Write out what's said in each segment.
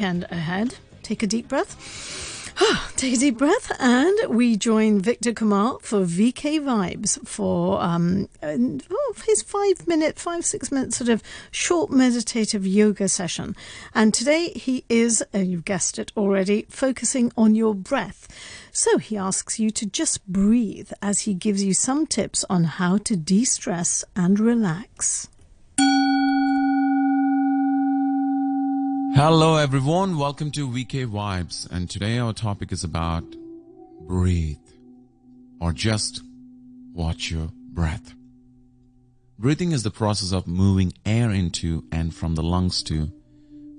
and ahead. Take a deep breath. Take a deep breath, and we join Victor Kamal for VK Vibes for um, oh, his five minute, five, six minute sort of short meditative yoga session. And today he is, uh, you've guessed it already, focusing on your breath. So he asks you to just breathe as he gives you some tips on how to de stress and relax. Hello, everyone. Welcome to VK Vibes. And today our topic is about breathe or just watch your breath. Breathing is the process of moving air into and from the lungs to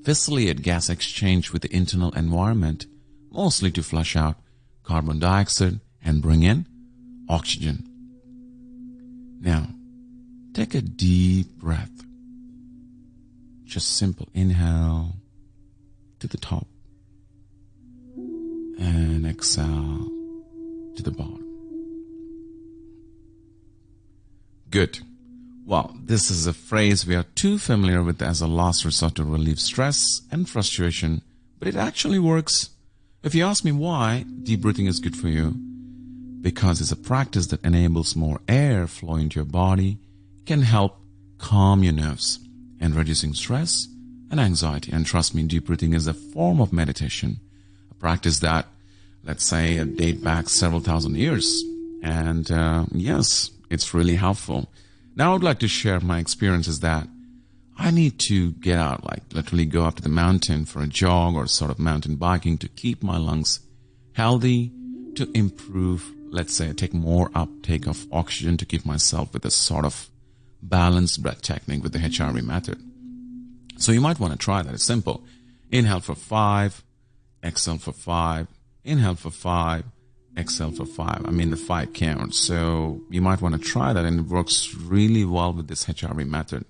facilitate gas exchange with the internal environment, mostly to flush out carbon dioxide and bring in oxygen. Now, take a deep breath. Just simple inhale to the top and exhale to the bottom. Good. Well, this is a phrase we are too familiar with as a last resort to relieve stress and frustration, but it actually works. If you ask me why deep breathing is good for you, because it's a practice that enables more air flow into your body, can help calm your nerves and reducing stress and anxiety. And trust me, deep breathing is a form of meditation, a practice that, let's say, date back several thousand years. And uh, yes, it's really helpful. Now, I would like to share my experiences that I need to get out, like literally go up to the mountain for a jog or sort of mountain biking to keep my lungs healthy, to improve, let's say, take more uptake of oxygen to keep myself with a sort of balanced breath technique with the HRV method. So you might want to try that. It's simple. Inhale for five, exhale for five, inhale for five, exhale for five. I mean, the five count. So you might want to try that and it works really well with this HRV method.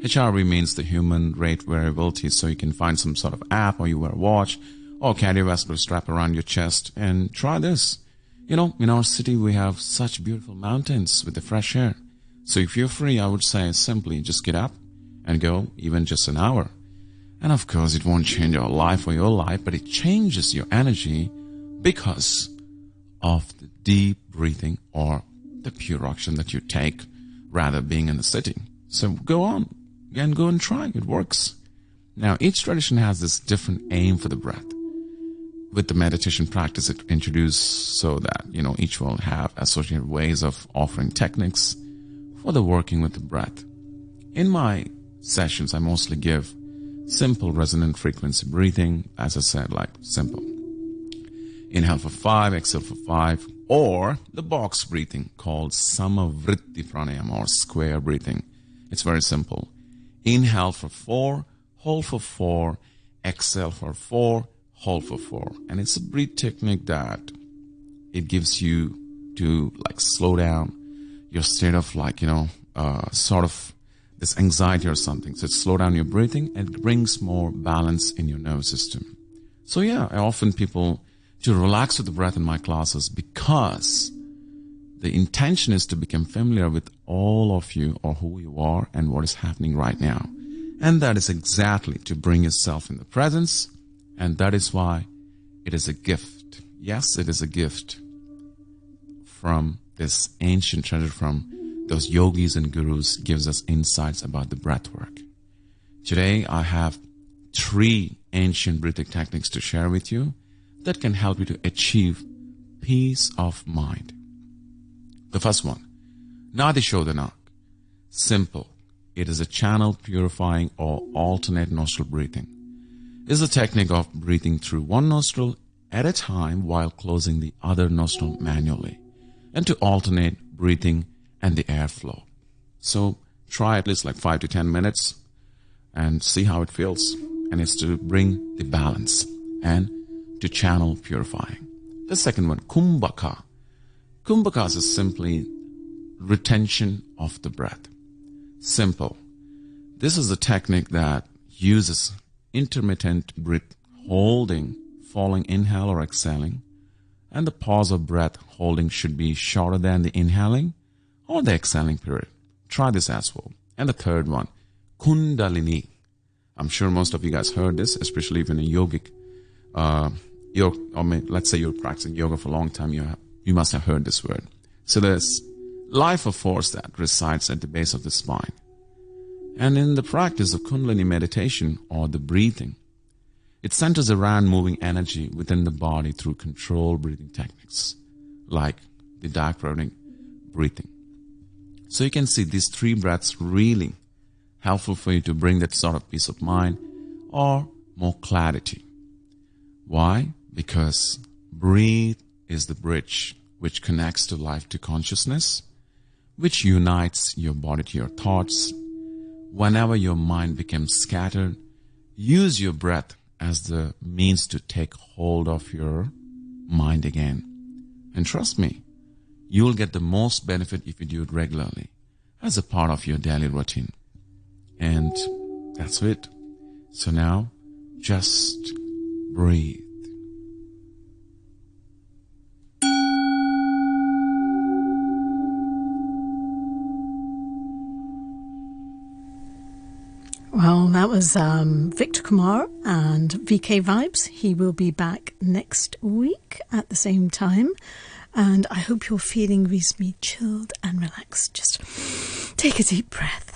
HRV means the human rate variability. So you can find some sort of app or you wear a watch or cardiovascular strap around your chest and try this. You know, in our city, we have such beautiful mountains with the fresh air. So if you're free, I would say simply just get up, and go even just an hour. And of course, it won't change your life or your life, but it changes your energy because of the deep breathing or the pure oxygen that you take rather being in the city. So go on and go and try. It works. Now, each tradition has this different aim for the breath. With the meditation practice, it introduced so that, you know, each will have associated ways of offering techniques for the working with the breath. In my sessions, I mostly give simple resonant frequency breathing. As I said, like simple. Inhale for five, exhale for five, or the box breathing called Samavritti Pranayama or square breathing. It's very simple. Inhale for four, hold for four, exhale for four, hold for four. And it's a breath technique that it gives you to like slow down your state of like, you know, uh, sort of this anxiety or something. So it slow down your breathing and it brings more balance in your nervous system. So yeah, I often people to relax with the breath in my classes because the intention is to become familiar with all of you or who you are and what is happening right now. And that is exactly to bring yourself in the presence. And that is why it is a gift. Yes, it is a gift from this ancient treasure from those yogis and gurus gives us insights about the breath work. Today I have three ancient breathing techniques to share with you that can help you to achieve peace of mind. The first one, Nadi Shodhana. Simple. It is a channel purifying or alternate nostril breathing. It is a technique of breathing through one nostril at a time while closing the other nostril manually and to alternate breathing and the airflow. So try at least like five to 10 minutes and see how it feels. And it's to bring the balance and to channel purifying. The second one, kumbhaka. Kumbhaka is simply retention of the breath. Simple. This is a technique that uses intermittent breath holding, falling inhale or exhaling, and the pause of breath holding should be shorter than the inhaling or the exhaling period. Try this as well. And the third one, Kundalini. I'm sure most of you guys heard this, especially if in a yogic, uh, yoga, or let's say you're practicing yoga for a long time, you have, you must have heard this word. So there's life of force that resides at the base of the spine. And in the practice of Kundalini meditation or the breathing, it centers around moving energy within the body through controlled breathing techniques like the diaphragmatic breathing. So you can see these three breaths really helpful for you to bring that sort of peace of mind or more clarity. Why? Because breathe is the bridge which connects to life to consciousness, which unites your body to your thoughts. Whenever your mind becomes scattered, use your breath as the means to take hold of your mind again. And trust me, you'll get the most benefit if you do it regularly as a part of your daily routine. And that's it. So now just breathe. Well, that was um, Victor Kumar and VK Vibes. He will be back next week at the same time. And I hope you're feeling reasonably chilled and relaxed. Just take a deep breath.